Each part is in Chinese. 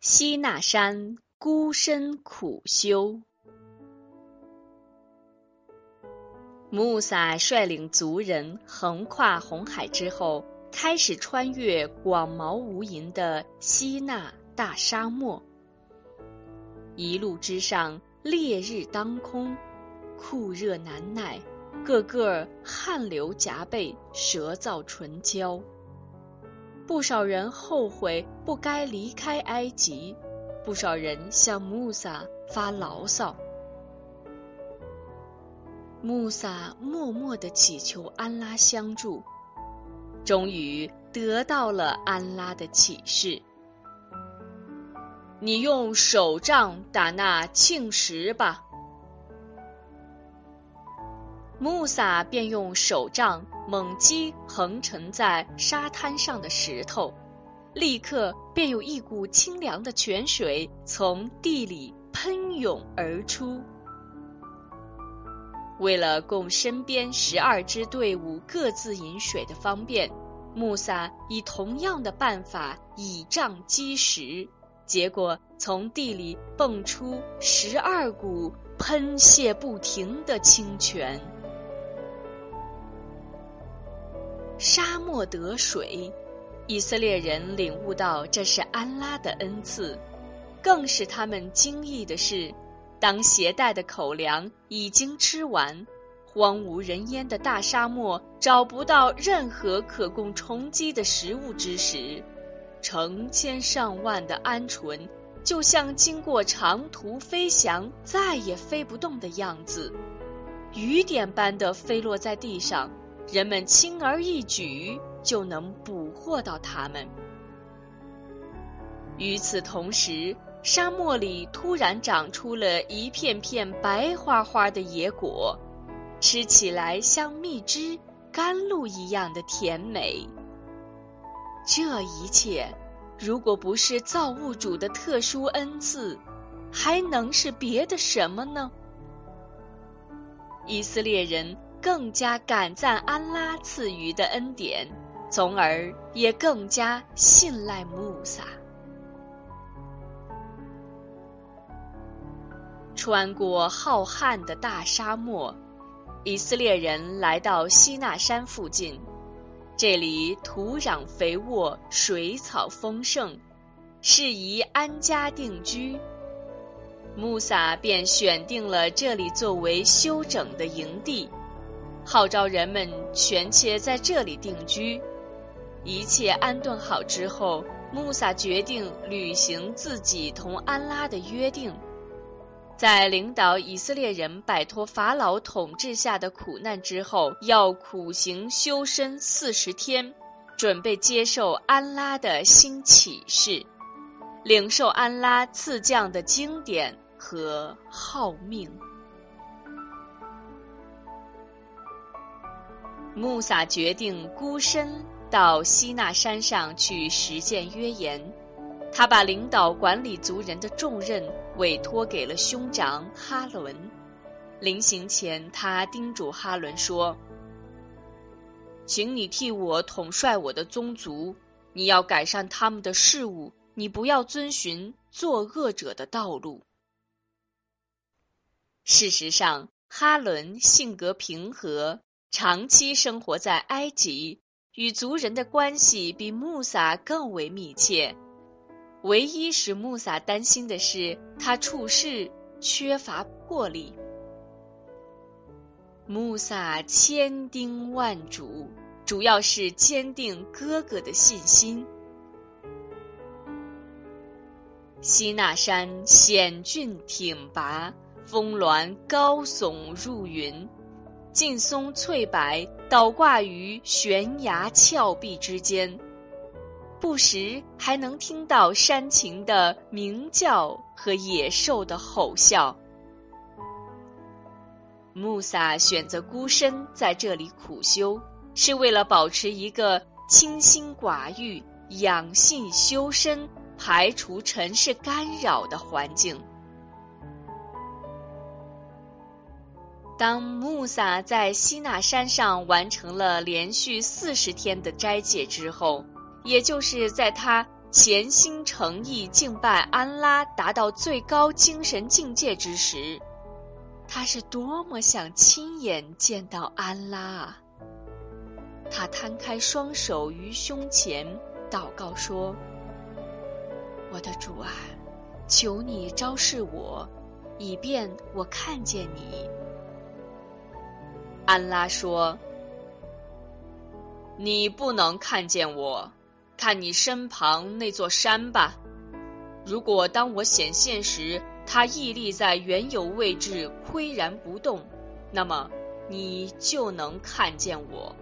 西那山孤身苦修。穆萨率领族人横跨红海之后，开始穿越广袤无垠的西那大沙漠。一路之上，烈日当空，酷热难耐，个个汗流浃背，舌燥唇焦。不少人后悔不该离开埃及，不少人向穆萨发牢骚。穆萨默默地祈求安拉相助，终于得到了安拉的启示：“你用手杖打那庆石吧。”穆萨便用手杖猛击横沉在沙滩上的石头，立刻便有一股清凉的泉水从地里喷涌而出。为了供身边十二支队伍各自饮水的方便，穆萨以同样的办法以杖击石，结果从地里蹦出十二股喷泻不停的清泉。沙漠得水，以色列人领悟到这是安拉的恩赐。更使他们惊异的是，当携带的口粮已经吃完，荒无人烟的大沙漠找不到任何可供充饥的食物之时，成千上万的鹌鹑就像经过长途飞翔再也飞不动的样子，雨点般的飞落在地上。人们轻而易举就能捕获到它们。与此同时，沙漠里突然长出了一片片白花花的野果，吃起来像蜜汁、甘露一样的甜美。这一切，如果不是造物主的特殊恩赐，还能是别的什么呢？以色列人。更加感赞安拉赐予的恩典，从而也更加信赖穆萨。穿过浩瀚的大沙漠，以色列人来到西纳山附近，这里土壤肥沃，水草丰盛，适宜安家定居。穆萨便选定了这里作为休整的营地。号召人们全切在这里定居。一切安顿好之后，穆萨决定履行自己同安拉的约定，在领导以色列人摆脱法老统治下的苦难之后，要苦行修身四十天，准备接受安拉的新启示，领受安拉赐降的经典和号命。穆萨决定孤身到西纳山上去实践约言，他把领导管理族人的重任委托给了兄长哈伦。临行前，他叮嘱哈伦说：“请你替我统帅我的宗族，你要改善他们的事务，你不要遵循作恶者的道路。”事实上，哈伦性格平和。长期生活在埃及，与族人的关系比穆萨更为密切。唯一使穆萨担心的是，他处事缺乏魄力。穆萨千叮万嘱，主要是坚定哥哥的信心。西那山险峻挺拔，峰峦高耸入云。劲松翠柏倒挂于悬崖峭壁之间，不时还能听到山禽的鸣叫和野兽的吼啸。穆萨选择孤身在这里苦修，是为了保持一个清心寡欲、养性修身、排除尘世干扰的环境。当穆萨在西纳山上完成了连续四十天的斋戒之后，也就是在他潜心诚意敬拜安拉达到最高精神境界之时，他是多么想亲眼见到安拉啊！他摊开双手于胸前，祷告说：“我的主啊，求你昭示我，以便我看见你。”安拉说：“你不能看见我，看你身旁那座山吧。如果当我显现时，它屹立在原有位置，岿然不动，那么你就能看见我。”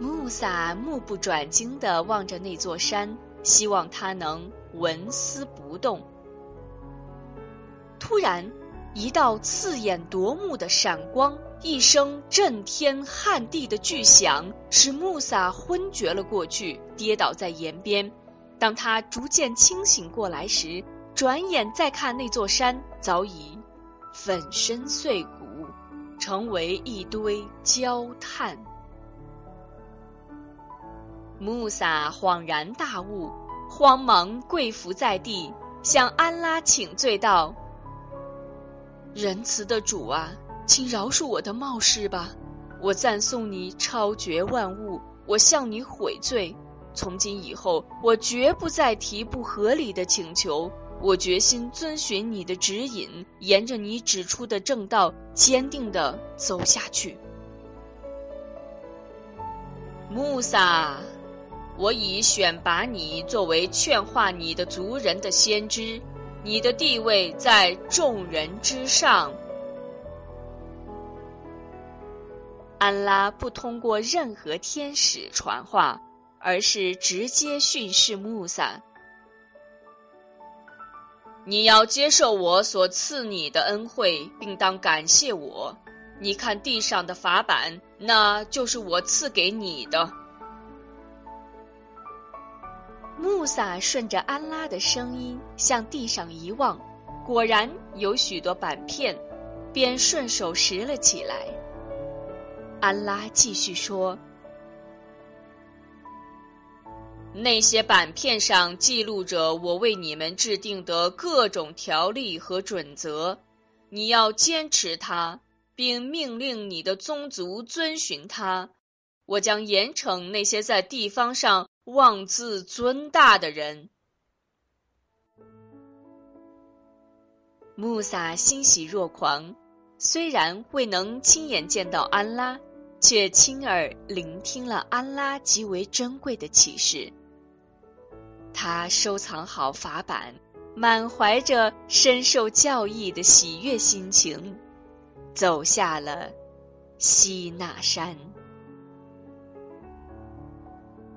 穆萨目不转睛地望着那座山，希望它能纹丝不动。突然，一道刺眼夺目的闪光，一声震天撼地的巨响，使穆萨昏厥了过去，跌倒在岩边。当他逐渐清醒过来时，转眼再看那座山，早已粉身碎骨，成为一堆焦炭。穆萨恍然大悟，慌忙跪伏在地，向安拉请罪道：“仁慈的主啊，请饶恕我的冒失吧！我赞颂你超绝万物，我向你悔罪。从今以后，我绝不再提不合理的请求。我决心遵循你的指引，沿着你指出的正道，坚定的走下去。”穆萨。我已选拔你作为劝化你的族人的先知，你的地位在众人之上。安拉不通过任何天使传话，而是直接训示穆萨：你要接受我所赐你的恩惠，并当感谢我。你看地上的法板，那就是我赐给你的。穆萨顺着安拉的声音向地上一望，果然有许多板片，便顺手拾了起来。安拉继续说：“那些板片上记录着我为你们制定的各种条例和准则，你要坚持它，并命令你的宗族遵循它。我将严惩那些在地方上。”妄自尊大的人，穆萨欣喜若狂。虽然未能亲眼见到安拉，却亲耳聆听了安拉极为珍贵的启示。他收藏好法板，满怀着深受教义的喜悦心情，走下了西那山。